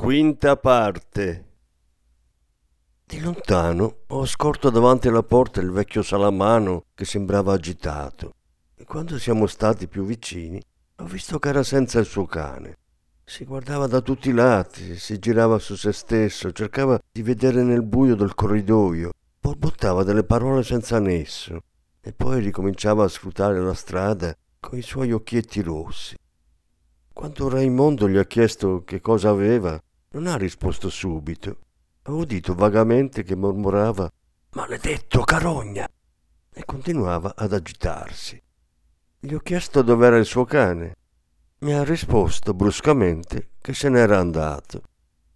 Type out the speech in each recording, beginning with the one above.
Quinta parte Di lontano ho scorto davanti alla porta il vecchio Salamano che sembrava agitato e quando siamo stati più vicini ho visto che era senza il suo cane. Si guardava da tutti i lati, si girava su se stesso, cercava di vedere nel buio del corridoio, borbottava delle parole senza nesso e poi ricominciava a scrutare la strada con i suoi occhietti rossi. Quando Raimondo gli ha chiesto che cosa aveva, non ha risposto subito. Ho udito vagamente che mormorava Maledetto carogna! e continuava ad agitarsi. Gli ho chiesto dov'era il suo cane. Mi ha risposto bruscamente che se n'era andato.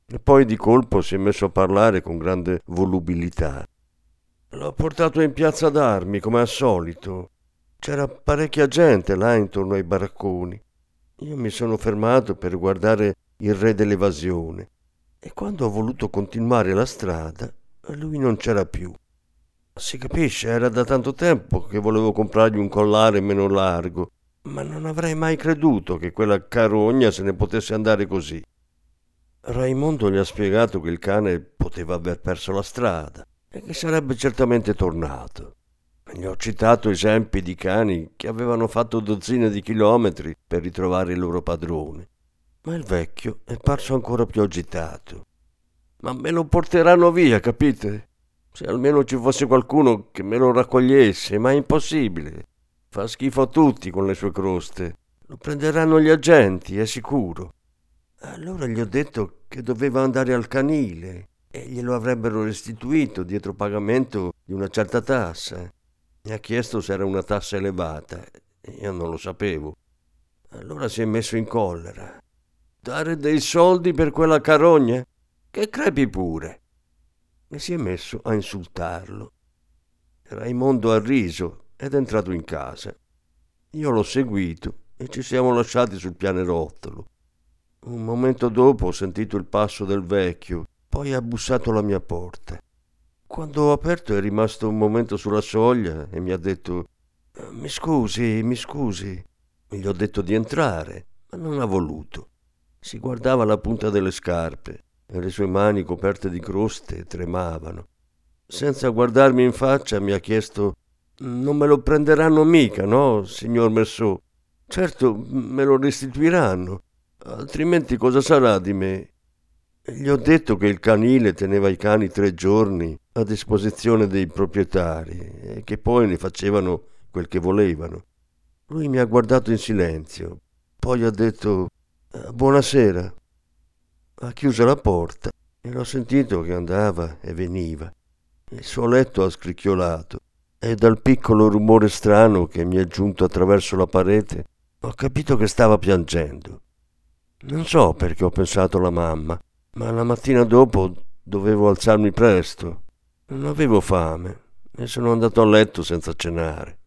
E poi di colpo si è messo a parlare con grande volubilità. L'ho portato in piazza d'armi, come al solito. C'era parecchia gente là intorno ai baracconi. Io mi sono fermato per guardare il re dell'evasione e quando ho voluto continuare la strada, lui non c'era più. Si capisce, era da tanto tempo che volevo comprargli un collare meno largo, ma non avrei mai creduto che quella carogna se ne potesse andare così. Raimondo gli ha spiegato che il cane poteva aver perso la strada e che sarebbe certamente tornato. Gli ho citato esempi di cani che avevano fatto dozzine di chilometri per ritrovare il loro padrone. Ma il vecchio è parso ancora più agitato. Ma me lo porteranno via, capite? Se almeno ci fosse qualcuno che me lo raccogliesse, ma è impossibile. Fa schifo a tutti con le sue croste. Lo prenderanno gli agenti, è sicuro. Allora gli ho detto che doveva andare al canile e glielo avrebbero restituito dietro pagamento di una certa tassa. Mi ha chiesto se era una tassa elevata io non lo sapevo. Allora si è messo in collera. Dare dei soldi per quella carogna? Che crepi pure. E si è messo a insultarlo. Raimondo ha riso ed è entrato in casa. Io l'ho seguito e ci siamo lasciati sul pianerottolo. Un momento dopo ho sentito il passo del vecchio, poi ha bussato alla mia porta. Quando ho aperto è rimasto un momento sulla soglia e mi ha detto Mi scusi, mi scusi. Gli ho detto di entrare, ma non ha voluto. Si guardava la punta delle scarpe e le sue mani coperte di croste tremavano. Senza guardarmi in faccia mi ha chiesto Non me lo prenderanno mica, no, signor Mersot? Certo, me lo restituiranno, altrimenti cosa sarà di me? Gli ho detto che il canile teneva i cani tre giorni a disposizione dei proprietari e che poi ne facevano quel che volevano. Lui mi ha guardato in silenzio, poi ha detto buonasera. Ha chiuso la porta e l'ho sentito che andava e veniva. Il suo letto ha scricchiolato e dal piccolo rumore strano che mi è giunto attraverso la parete ho capito che stava piangendo. Non so perché ho pensato alla mamma, ma la mattina dopo dovevo alzarmi presto non avevo fame e sono andato a letto senza cenare.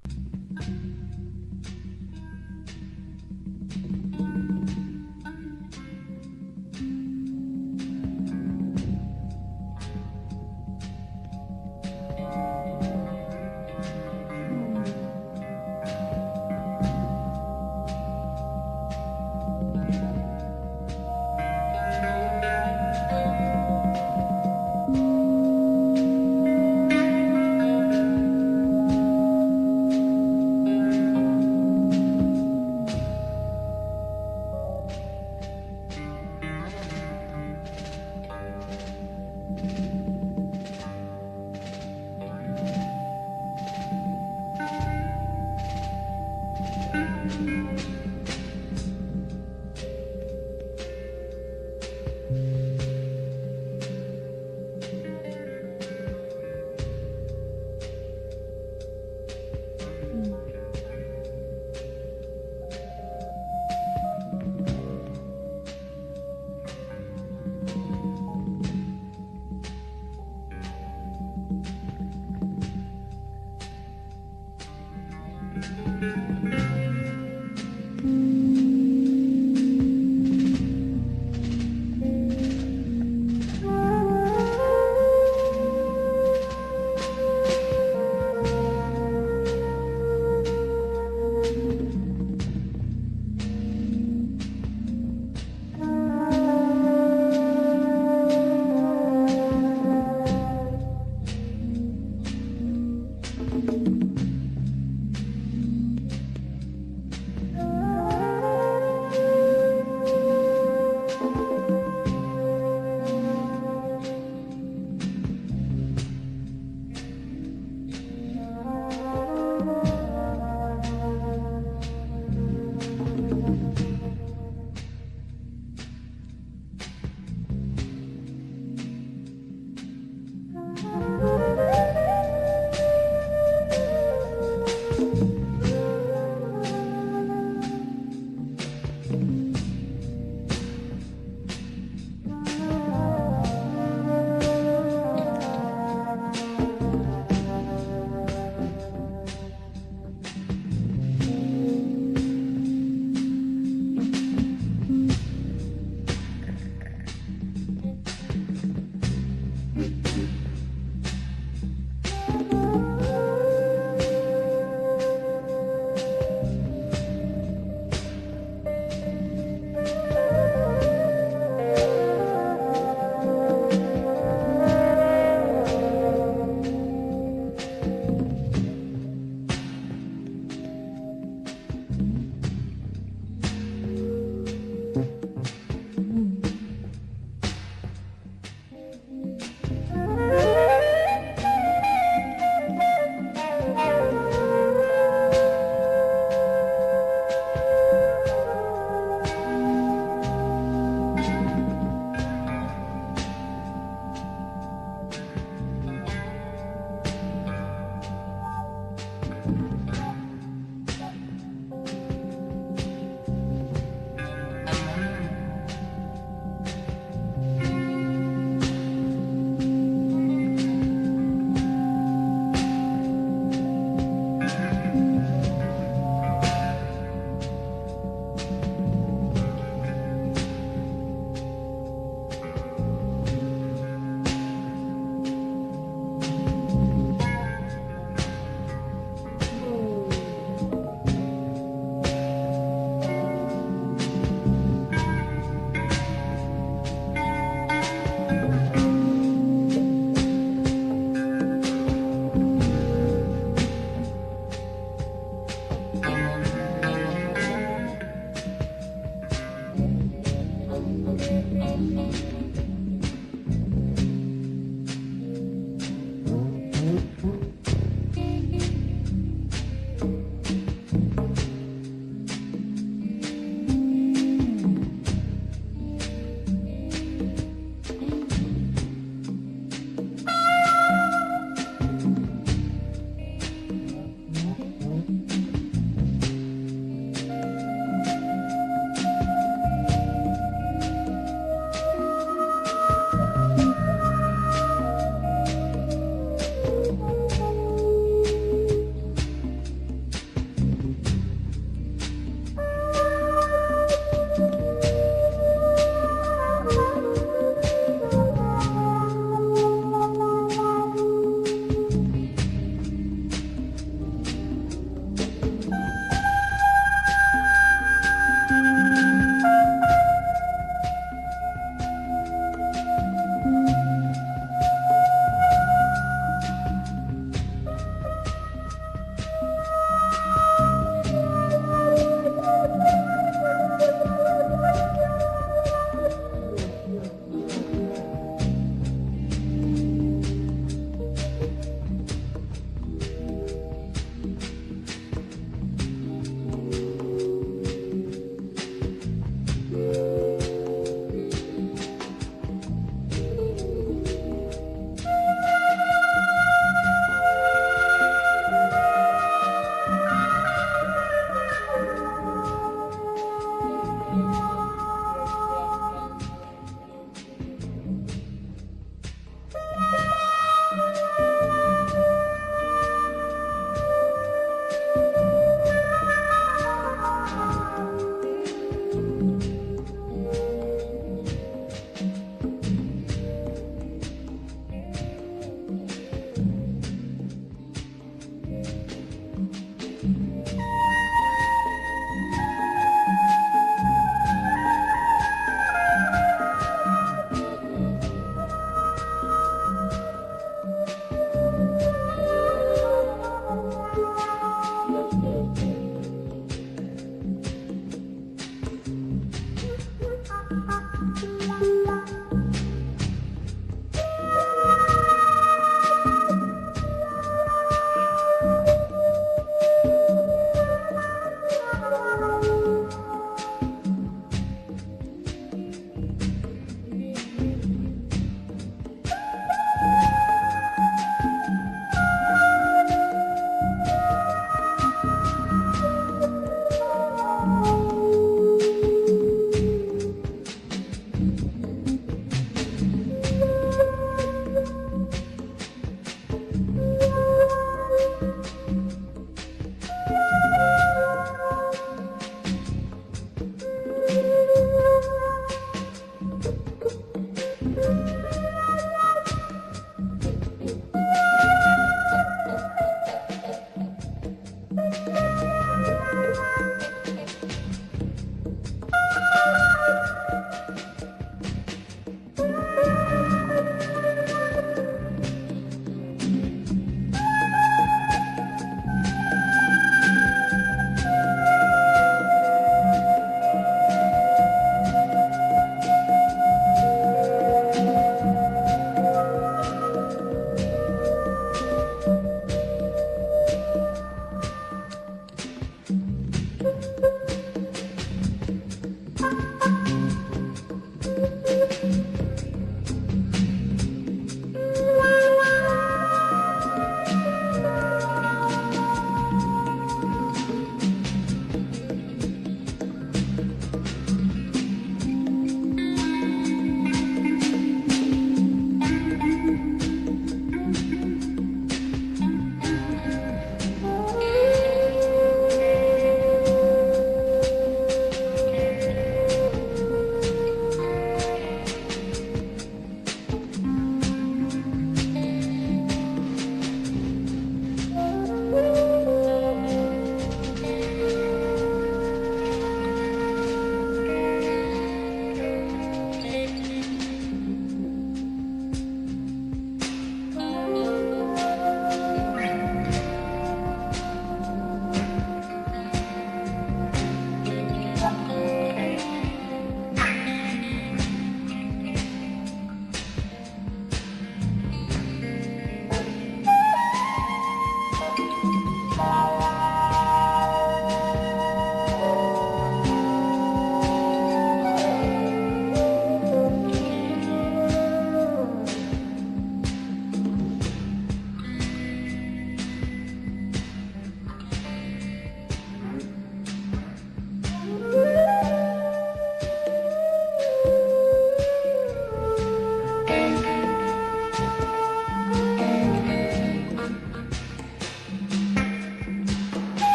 Bye.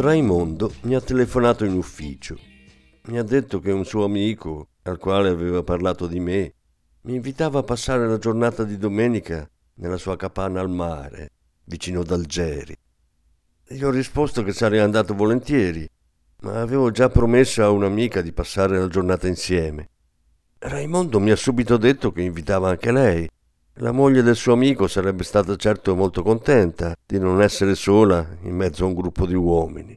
Raimondo mi ha telefonato in ufficio. Mi ha detto che un suo amico, al quale aveva parlato di me, mi invitava a passare la giornata di domenica nella sua capanna al mare, vicino ad Algeri. Gli ho risposto che sarei andato volentieri, ma avevo già promesso a un'amica di passare la giornata insieme. Raimondo mi ha subito detto che invitava anche lei. La moglie del suo amico sarebbe stata certo molto contenta di non essere sola in mezzo a un gruppo di uomini.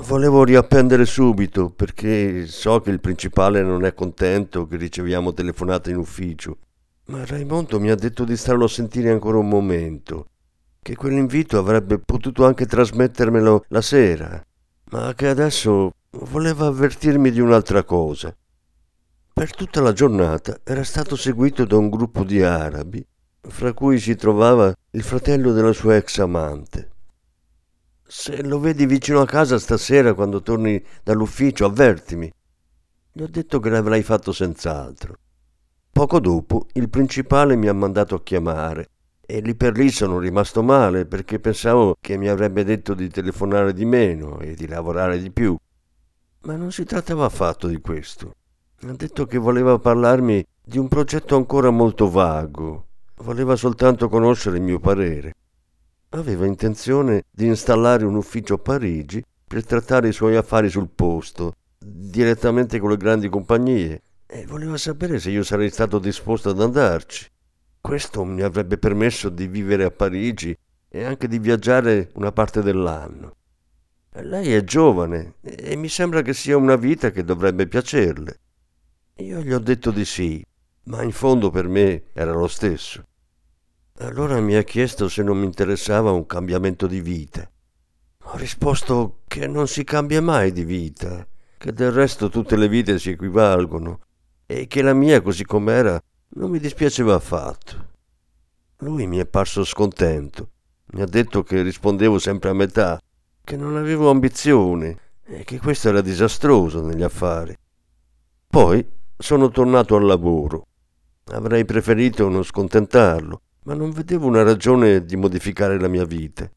Volevo riappendere subito perché so che il principale non è contento che riceviamo telefonate in ufficio. Ma Raimondo mi ha detto di starlo a sentire ancora un momento, che quell'invito avrebbe potuto anche trasmettermelo la sera, ma che adesso voleva avvertirmi di un'altra cosa. Per tutta la giornata era stato seguito da un gruppo di arabi, fra cui si trovava il fratello della sua ex amante. Se lo vedi vicino a casa stasera quando torni dall'ufficio, avvertimi. Gli ho detto che l'avrei fatto senz'altro. Poco dopo il principale mi ha mandato a chiamare e lì per lì sono rimasto male perché pensavo che mi avrebbe detto di telefonare di meno e di lavorare di più. Ma non si trattava affatto di questo. Ha detto che voleva parlarmi di un progetto ancora molto vago. Voleva soltanto conoscere il mio parere. Aveva intenzione di installare un ufficio a Parigi per trattare i suoi affari sul posto, direttamente con le grandi compagnie, e voleva sapere se io sarei stato disposto ad andarci. Questo mi avrebbe permesso di vivere a Parigi e anche di viaggiare una parte dell'anno. Lei è giovane e mi sembra che sia una vita che dovrebbe piacerle. Io gli ho detto di sì, ma in fondo per me era lo stesso. Allora mi ha chiesto se non mi interessava un cambiamento di vita. Ho risposto che non si cambia mai di vita, che del resto tutte le vite si equivalgono e che la mia così com'era non mi dispiaceva affatto. Lui mi è parso scontento. Mi ha detto che rispondevo sempre a metà, che non avevo ambizione e che questo era disastroso negli affari. Poi sono tornato al lavoro. Avrei preferito non scontentarlo, ma non vedevo una ragione di modificare la mia vita.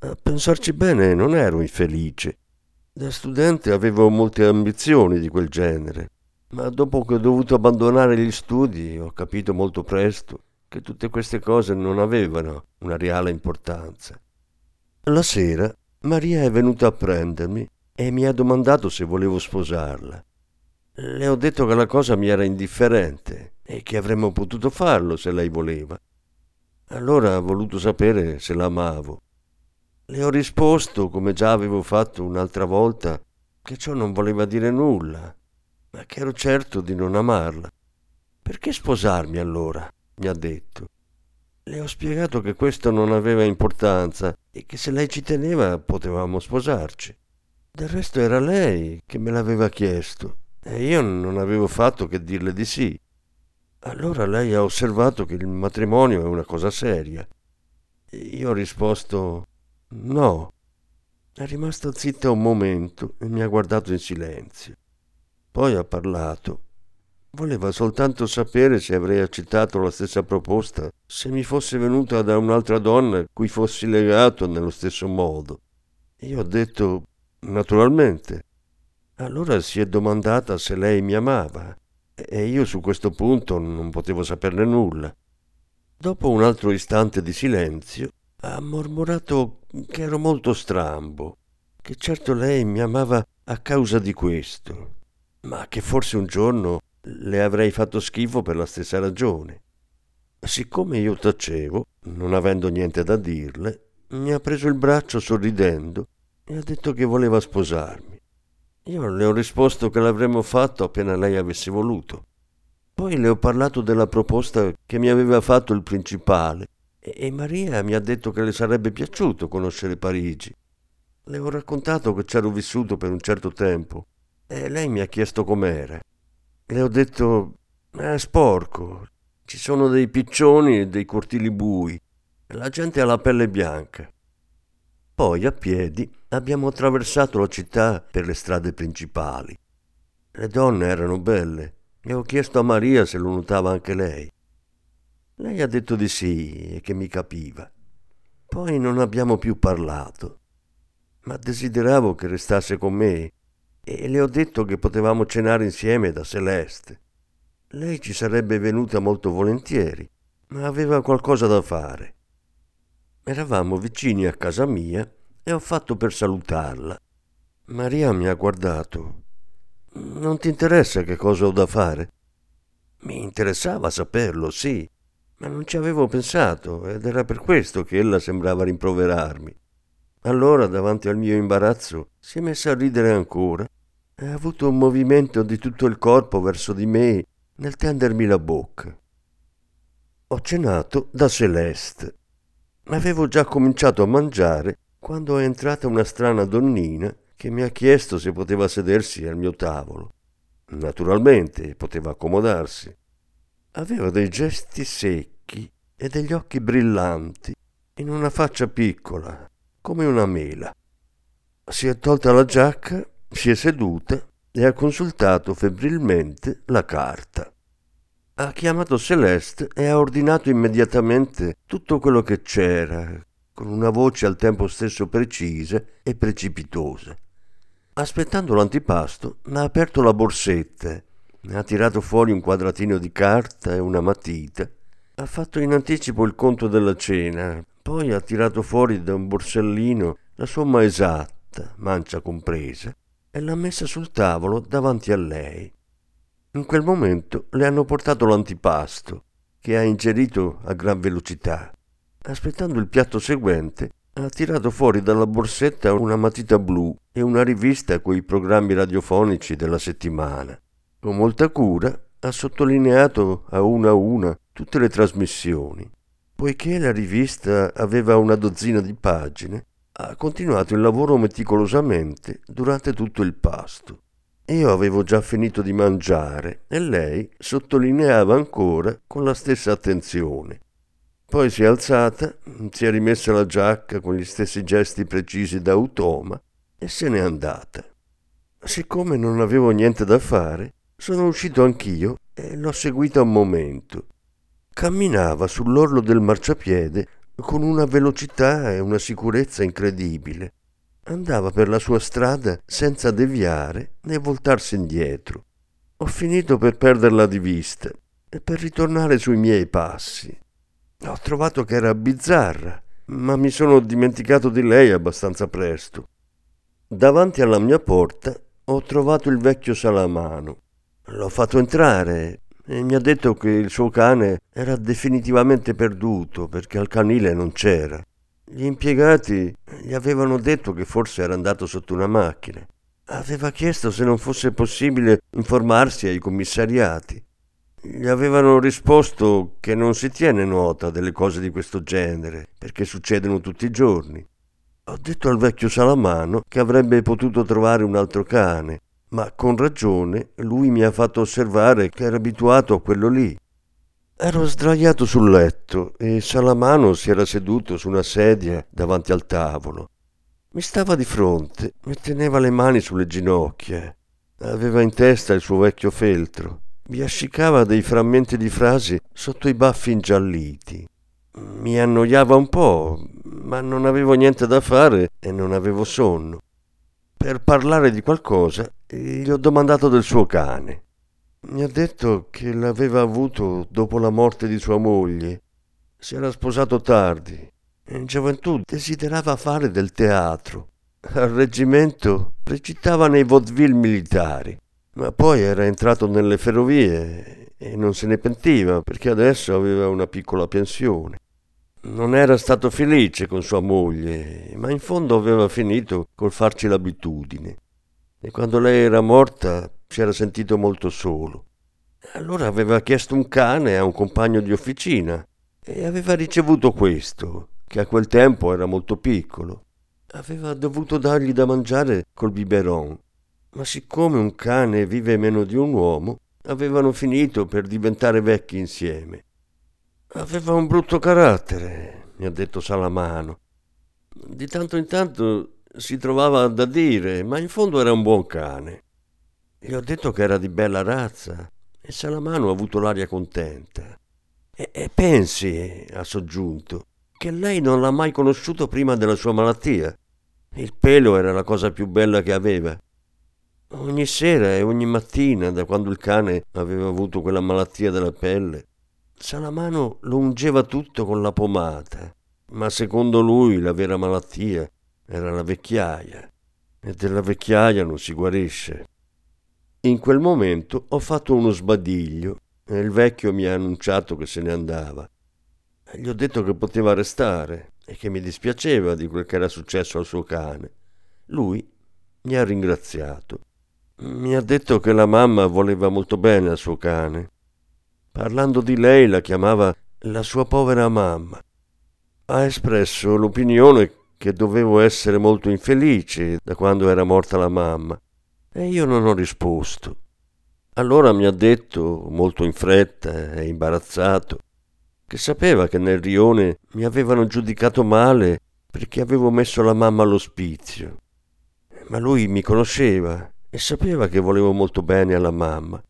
A pensarci bene non ero infelice. Da studente avevo molte ambizioni di quel genere, ma dopo che ho dovuto abbandonare gli studi ho capito molto presto che tutte queste cose non avevano una reale importanza. La sera Maria è venuta a prendermi e mi ha domandato se volevo sposarla. Le ho detto che la cosa mi era indifferente e che avremmo potuto farlo se lei voleva. Allora ha voluto sapere se l'amavo. Le ho risposto, come già avevo fatto un'altra volta, che ciò non voleva dire nulla, ma che ero certo di non amarla. Perché sposarmi allora? mi ha detto. Le ho spiegato che questo non aveva importanza e che se lei ci teneva potevamo sposarci. Del resto era lei che me l'aveva chiesto e io non avevo fatto che dirle di sì. Allora lei ha osservato che il matrimonio è una cosa seria. Io ho risposto no. È rimasta zitta un momento e mi ha guardato in silenzio. Poi ha parlato. Voleva soltanto sapere se avrei accettato la stessa proposta se mi fosse venuta da un'altra donna cui fossi legato nello stesso modo. Io ho detto naturalmente. Allora si è domandata se lei mi amava e io su questo punto non potevo saperne nulla. Dopo un altro istante di silenzio ha mormorato che ero molto strambo, che certo lei mi amava a causa di questo, ma che forse un giorno le avrei fatto schifo per la stessa ragione. Siccome io tacevo, non avendo niente da dirle, mi ha preso il braccio sorridendo e ha detto che voleva sposarmi. Io le ho risposto che l'avremmo fatto appena lei avesse voluto. Poi le ho parlato della proposta che mi aveva fatto il principale e Maria mi ha detto che le sarebbe piaciuto conoscere Parigi. Le ho raccontato che c'ero vissuto per un certo tempo e lei mi ha chiesto com'era. Le ho detto, è sporco, ci sono dei piccioni e dei cortili bui, la gente ha la pelle bianca. Poi a piedi abbiamo attraversato la città per le strade principali. Le donne erano belle e ho chiesto a Maria se lo notava anche lei. Lei ha detto di sì e che mi capiva. Poi non abbiamo più parlato. ma desideravo che restasse con me e le ho detto che potevamo cenare insieme da Celeste. Lei ci sarebbe venuta molto volentieri, ma aveva qualcosa da fare. Eravamo vicini a casa mia e ho fatto per salutarla. Maria mi ha guardato. Non ti interessa che cosa ho da fare? Mi interessava saperlo, sì, ma non ci avevo pensato ed era per questo che ella sembrava rimproverarmi. Allora, davanti al mio imbarazzo, si è messa a ridere ancora e ha avuto un movimento di tutto il corpo verso di me nel tendermi la bocca. Ho cenato da Celeste. Avevo già cominciato a mangiare quando è entrata una strana donnina che mi ha chiesto se poteva sedersi al mio tavolo. Naturalmente poteva accomodarsi. Aveva dei gesti secchi e degli occhi brillanti in una faccia piccola, come una mela. Si è tolta la giacca, si è seduta e ha consultato febbrilmente la carta. Ha chiamato Celeste e ha ordinato immediatamente tutto quello che c'era, con una voce al tempo stesso precisa e precipitosa. Aspettando l'antipasto, ha aperto la borsetta, ha tirato fuori un quadratino di carta e una matita, ha fatto in anticipo il conto della cena, poi ha tirato fuori da un borsellino la somma esatta, mancia compresa, e l'ha messa sul tavolo davanti a lei. In quel momento le hanno portato l'antipasto, che ha ingerito a gran velocità. Aspettando il piatto seguente, ha tirato fuori dalla borsetta una matita blu e una rivista coi programmi radiofonici della settimana. Con molta cura ha sottolineato a una a una tutte le trasmissioni. Poiché la rivista aveva una dozzina di pagine, ha continuato il lavoro meticolosamente durante tutto il pasto. Io avevo già finito di mangiare e lei sottolineava ancora con la stessa attenzione. Poi si è alzata, si è rimessa la giacca con gli stessi gesti precisi da automa e se n'è andata. Siccome non avevo niente da fare, sono uscito anch'io e l'ho seguita un momento. Camminava sull'orlo del marciapiede con una velocità e una sicurezza incredibile. Andava per la sua strada senza deviare né voltarsi indietro. Ho finito per perderla di vista e per ritornare sui miei passi. Ho trovato che era bizzarra, ma mi sono dimenticato di lei abbastanza presto. Davanti alla mia porta ho trovato il vecchio Salamano. L'ho fatto entrare e mi ha detto che il suo cane era definitivamente perduto perché al canile non c'era. Gli impiegati gli avevano detto che forse era andato sotto una macchina. Aveva chiesto se non fosse possibile informarsi ai commissariati. Gli avevano risposto che non si tiene nota delle cose di questo genere, perché succedono tutti i giorni. Ho detto al vecchio Salamano che avrebbe potuto trovare un altro cane, ma con ragione lui mi ha fatto osservare che era abituato a quello lì. Ero sdraiato sul letto e Salamano si era seduto su una sedia davanti al tavolo. Mi stava di fronte, mi teneva le mani sulle ginocchia, aveva in testa il suo vecchio feltro, mi ascicava dei frammenti di frasi sotto i baffi ingialliti. Mi annoiava un po', ma non avevo niente da fare e non avevo sonno. Per parlare di qualcosa gli ho domandato del suo cane. Mi ha detto che l'aveva avuto dopo la morte di sua moglie. Si era sposato tardi in gioventù desiderava fare del teatro. Al reggimento recitava nei vaudeville militari, ma poi era entrato nelle ferrovie e non se ne pentiva perché adesso aveva una piccola pensione. Non era stato felice con sua moglie, ma in fondo aveva finito col farci l'abitudine e quando lei era morta si era sentito molto solo. Allora aveva chiesto un cane a un compagno di officina e aveva ricevuto questo, che a quel tempo era molto piccolo. Aveva dovuto dargli da mangiare col biberon, ma siccome un cane vive meno di un uomo, avevano finito per diventare vecchi insieme. Aveva un brutto carattere, mi ha detto Salamano. Di tanto in tanto si trovava da dire, ma in fondo era un buon cane. Gli ho detto che era di bella razza e Salamano ha avuto l'aria contenta. E, e pensi, ha soggiunto, che lei non l'ha mai conosciuto prima della sua malattia. Il pelo era la cosa più bella che aveva. Ogni sera e ogni mattina, da quando il cane aveva avuto quella malattia della pelle, Salamano lo ungeva tutto con la pomata, ma secondo lui la vera malattia era la vecchiaia e della vecchiaia non si guarisce. In quel momento ho fatto uno sbadiglio e il vecchio mi ha annunciato che se ne andava. Gli ho detto che poteva restare e che mi dispiaceva di quel che era successo al suo cane. Lui mi ha ringraziato. Mi ha detto che la mamma voleva molto bene al suo cane. Parlando di lei la chiamava la sua povera mamma. Ha espresso l'opinione che dovevo essere molto infelice da quando era morta la mamma e io non ho risposto. Allora mi ha detto, molto in fretta e imbarazzato, che sapeva che nel rione mi avevano giudicato male perché avevo messo la mamma all'ospizio. Ma lui mi conosceva e sapeva che volevo molto bene alla mamma.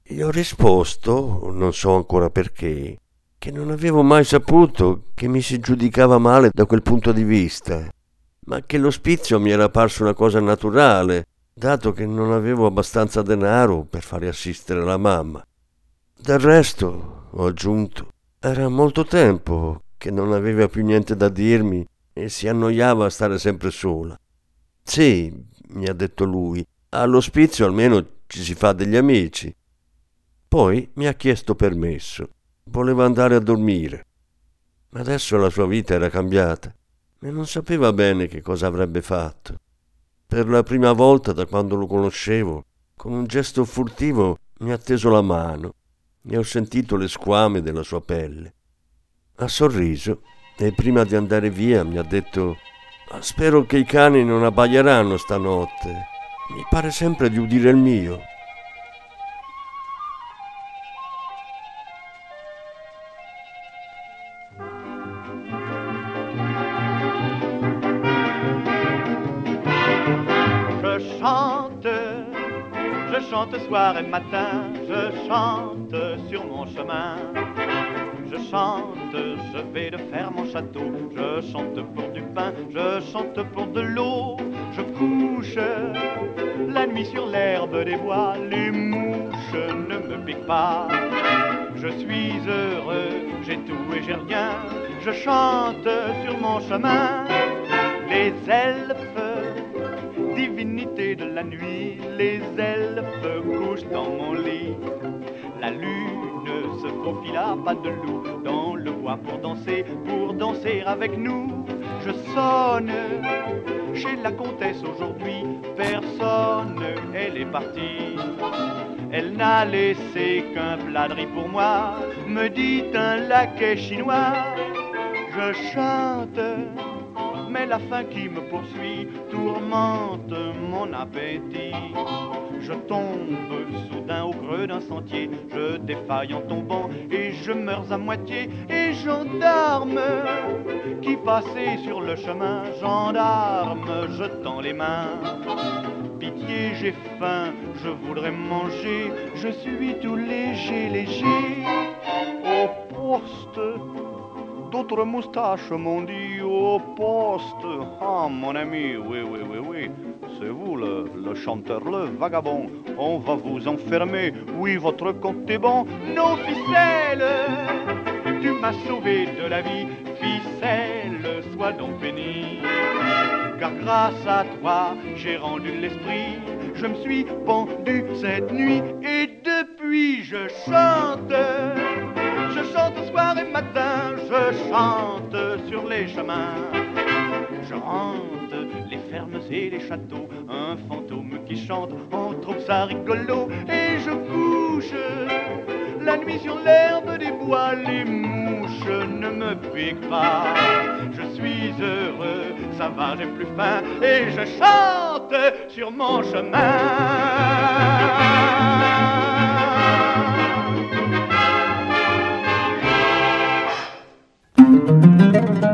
Gli ho risposto, non so ancora perché, che non avevo mai saputo che mi si giudicava male da quel punto di vista, ma che l'ospizio mi era parso una cosa naturale, dato che non avevo abbastanza denaro per fare assistere la mamma. Del resto, ho aggiunto, era molto tempo che non aveva più niente da dirmi e si annoiava a stare sempre sola. Sì, mi ha detto lui, all'ospizio almeno ci si fa degli amici. Poi mi ha chiesto permesso voleva andare a dormire. Ma adesso la sua vita era cambiata e non sapeva bene che cosa avrebbe fatto. Per la prima volta da quando lo conoscevo, con un gesto furtivo mi ha teso la mano e ho sentito le squame della sua pelle. Ha sorriso e prima di andare via mi ha detto Spero che i cani non abbaieranno stanotte. Mi pare sempre di udire il mio. chante soir et matin, je chante sur mon chemin. Je chante, je vais de faire mon château, je chante pour du pain, je chante pour de l'eau, je couche sur l'herbe des bois, les mouches ne me piquent pas. Je suis heureux, j'ai tout et j'ai rien, je chante sur mon chemin. Les elfes divinité de la nuit, les elfes couchent dans mon lit. La lune se faufile à pas de loup dans le bois pour danser, pour danser avec nous. Je sonne chez la comtesse aujourd'hui, personne, elle est partie. Elle n'a laissé qu'un riz pour moi, me dit un laquais chinois. Je chante mais la faim qui me poursuit tourmente mon appétit. Je tombe soudain au creux d'un sentier, je défaille en tombant et je meurs à moitié. Et gendarme qui passait sur le chemin, gendarme, je tends les mains. Pitié, j'ai faim, je voudrais manger, je suis tout léger, léger. Au poste d'autres moustaches m'ont dit au poste. Ah, mon ami, oui, oui, oui, oui. C'est vous le, le, chanteur, le vagabond. On va vous enfermer. Oui, votre compte est bon. Non, ficelle, tu m'as sauvé de la vie. Ficelle, sois donc béni. Car grâce à toi, j'ai rendu l'esprit. Je me suis pendu cette nuit et depuis je chante. Je chante soir et matin, je chante sur les chemins. Je hante les fermes et les châteaux, un fantôme qui chante, on trouve ça rigolo. Et je couche la nuit sur l'herbe des bois, les mouches ne me piquent pas. Je suis heureux, ça va, j'ai plus faim, et je chante sur mon chemin.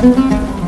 Thank you.